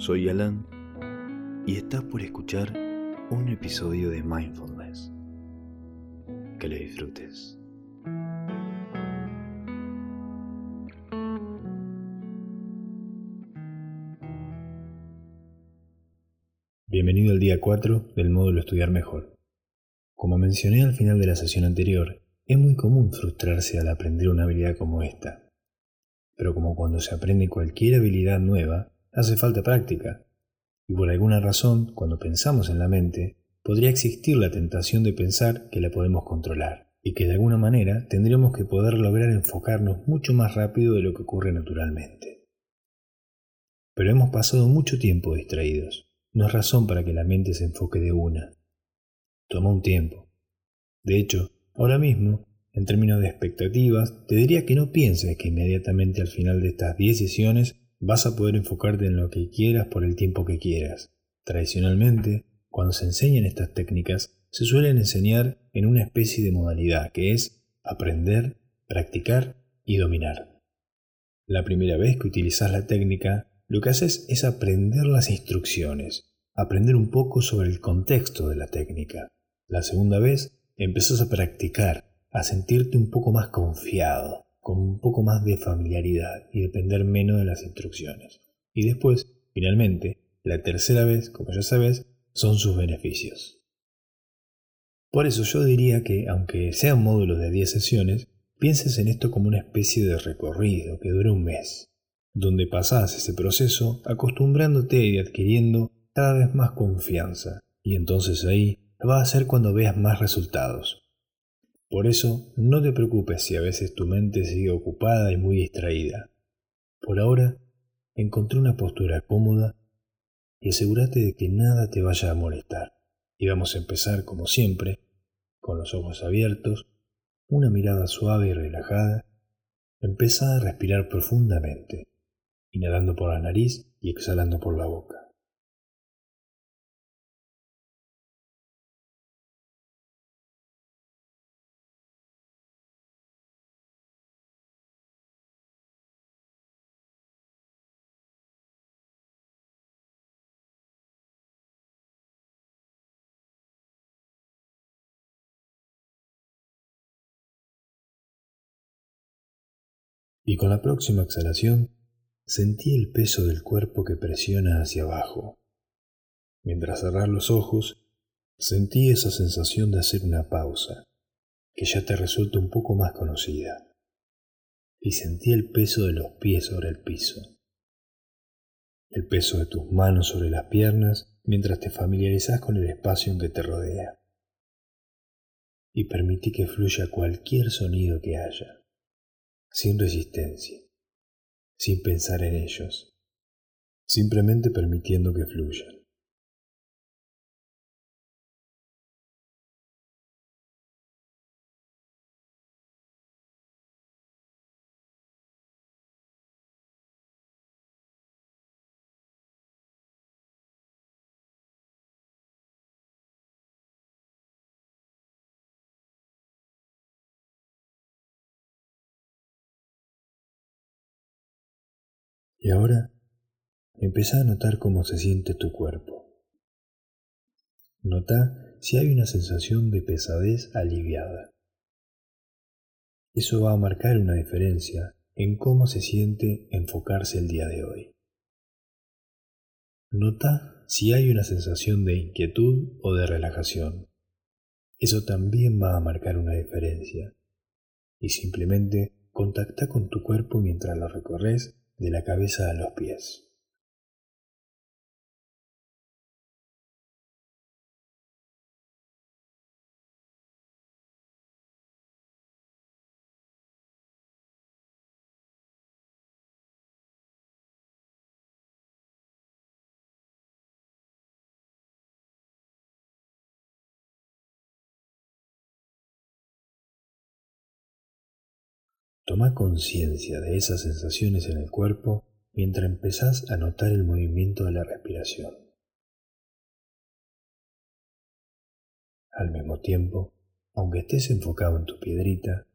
Soy Alan y estás por escuchar un episodio de Mindfulness. Que lo disfrutes. Bienvenido al día 4 del módulo Estudiar Mejor. Como mencioné al final de la sesión anterior, es muy común frustrarse al aprender una habilidad como esta. Pero como cuando se aprende cualquier habilidad nueva, hace falta práctica. Y por alguna razón, cuando pensamos en la mente, podría existir la tentación de pensar que la podemos controlar y que de alguna manera tendríamos que poder lograr enfocarnos mucho más rápido de lo que ocurre naturalmente. Pero hemos pasado mucho tiempo distraídos no es razón para que la mente se enfoque de una. Toma un tiempo. De hecho, ahora mismo, en términos de expectativas, te diría que no pienses que inmediatamente al final de estas 10 sesiones vas a poder enfocarte en lo que quieras por el tiempo que quieras. Tradicionalmente, cuando se enseñan estas técnicas, se suelen enseñar en una especie de modalidad que es aprender, practicar y dominar. La primera vez que utilizas la técnica, lo que haces es aprender las instrucciones, aprender un poco sobre el contexto de la técnica. La segunda vez empezás a practicar, a sentirte un poco más confiado, con un poco más de familiaridad y depender menos de las instrucciones. Y después, finalmente, la tercera vez, como ya sabes, son sus beneficios. Por eso yo diría que, aunque sea un módulo de 10 sesiones, pienses en esto como una especie de recorrido que dure un mes donde pasás ese proceso acostumbrándote y adquiriendo cada vez más confianza, y entonces ahí va a ser cuando veas más resultados. Por eso, no te preocupes si a veces tu mente sigue ocupada y muy distraída. Por ahora, encontré una postura cómoda y asegúrate de que nada te vaya a molestar. Y vamos a empezar, como siempre, con los ojos abiertos, una mirada suave y relajada. Empieza a respirar profundamente inhalando por la nariz y exhalando por la boca. Y con la próxima exhalación, Sentí el peso del cuerpo que presiona hacia abajo. Mientras cerrar los ojos, sentí esa sensación de hacer una pausa, que ya te resulta un poco más conocida. Y sentí el peso de los pies sobre el piso, el peso de tus manos sobre las piernas mientras te familiarizas con el espacio en que te rodea. Y permití que fluya cualquier sonido que haya, sin resistencia sin pensar en ellos, simplemente permitiendo que fluyan. Y ahora empieza a notar cómo se siente tu cuerpo. Nota si hay una sensación de pesadez aliviada. Eso va a marcar una diferencia en cómo se siente enfocarse el día de hoy. Nota si hay una sensación de inquietud o de relajación. Eso también va a marcar una diferencia. Y simplemente contacta con tu cuerpo mientras lo recorres de la cabeza a los pies. Toma conciencia de esas sensaciones en el cuerpo mientras empezás a notar el movimiento de la respiración. Al mismo tiempo, aunque estés enfocado en tu piedrita,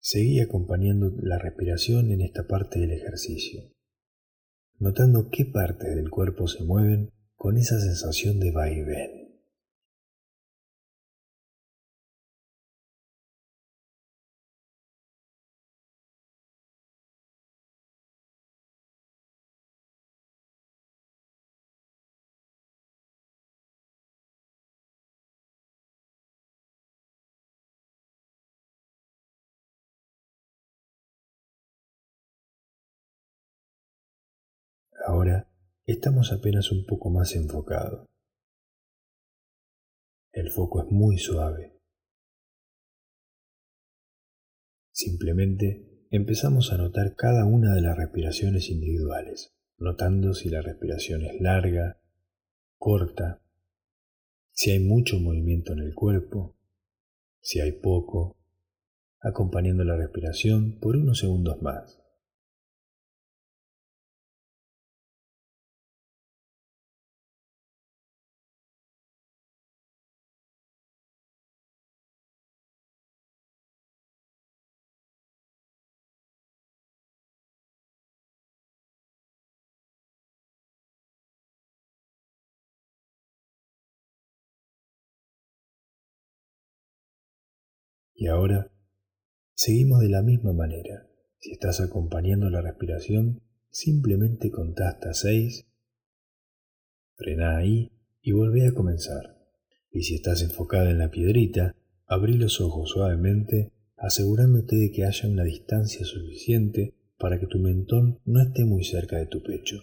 seguí acompañando la respiración en esta parte del ejercicio. notando qué partes del cuerpo se mueven con esa sensación de vaivén. Ahora estamos apenas un poco más enfocados. El foco es muy suave. Simplemente empezamos a notar cada una de las respiraciones individuales, notando si la respiración es larga, corta, si hay mucho movimiento en el cuerpo, si hay poco, acompañando la respiración por unos segundos más. Y ahora seguimos de la misma manera. Si estás acompañando la respiración, simplemente contá hasta 6, frena ahí y volvé a comenzar. Y si estás enfocada en la piedrita, abrí los ojos suavemente, asegurándote de que haya una distancia suficiente para que tu mentón no esté muy cerca de tu pecho.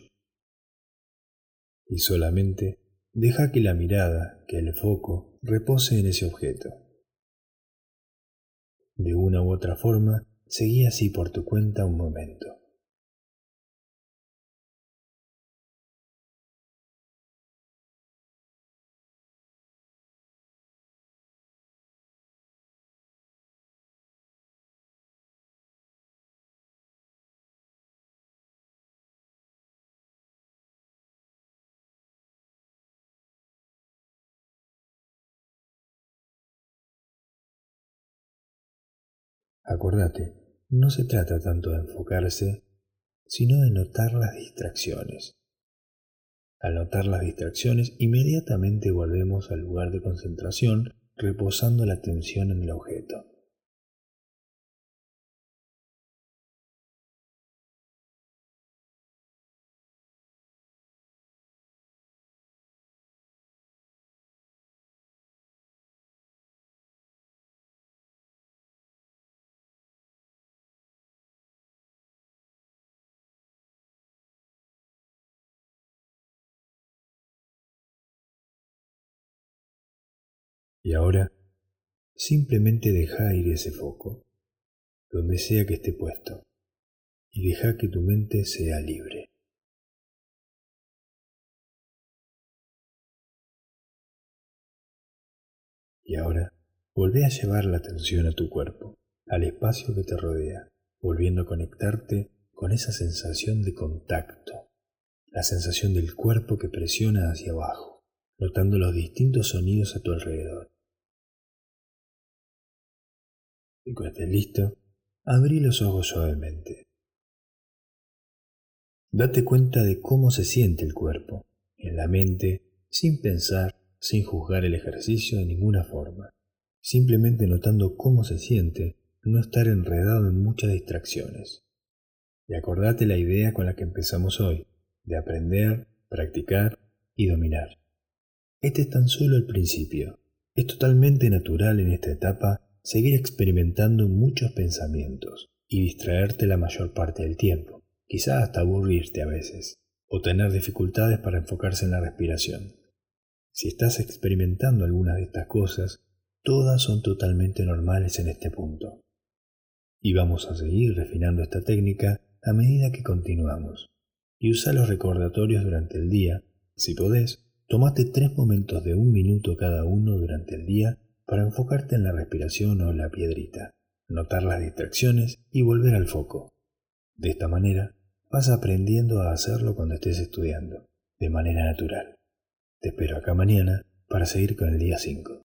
Y solamente deja que la mirada, que el foco, repose en ese objeto. De una u otra forma, seguí así por tu cuenta un momento. Acordate, no se trata tanto de enfocarse, sino de notar las distracciones. Al notar las distracciones, inmediatamente volvemos al lugar de concentración, reposando la atención en el objeto. Y ahora simplemente deja ir ese foco, donde sea que esté puesto, y deja que tu mente sea libre. Y ahora volvé a llevar la atención a tu cuerpo, al espacio que te rodea, volviendo a conectarte con esa sensación de contacto, la sensación del cuerpo que presiona hacia abajo, notando los distintos sonidos a tu alrededor. Y cuando estés listo, abrí los ojos suavemente. Date cuenta de cómo se siente el cuerpo, en la mente, sin pensar, sin juzgar el ejercicio de ninguna forma, simplemente notando cómo se siente no estar enredado en muchas distracciones. Y acordate la idea con la que empezamos hoy, de aprender, practicar y dominar. Este es tan solo el principio. Es totalmente natural en esta etapa seguir experimentando muchos pensamientos y distraerte la mayor parte del tiempo, quizás hasta aburrirte a veces, o tener dificultades para enfocarse en la respiración. Si estás experimentando algunas de estas cosas, todas son totalmente normales en este punto. Y vamos a seguir refinando esta técnica a medida que continuamos. Y usa los recordatorios durante el día. Si podés, tomate tres momentos de un minuto cada uno durante el día para enfocarte en la respiración o la piedrita, notar las distracciones y volver al foco. De esta manera vas aprendiendo a hacerlo cuando estés estudiando, de manera natural. Te espero acá mañana para seguir con el día 5.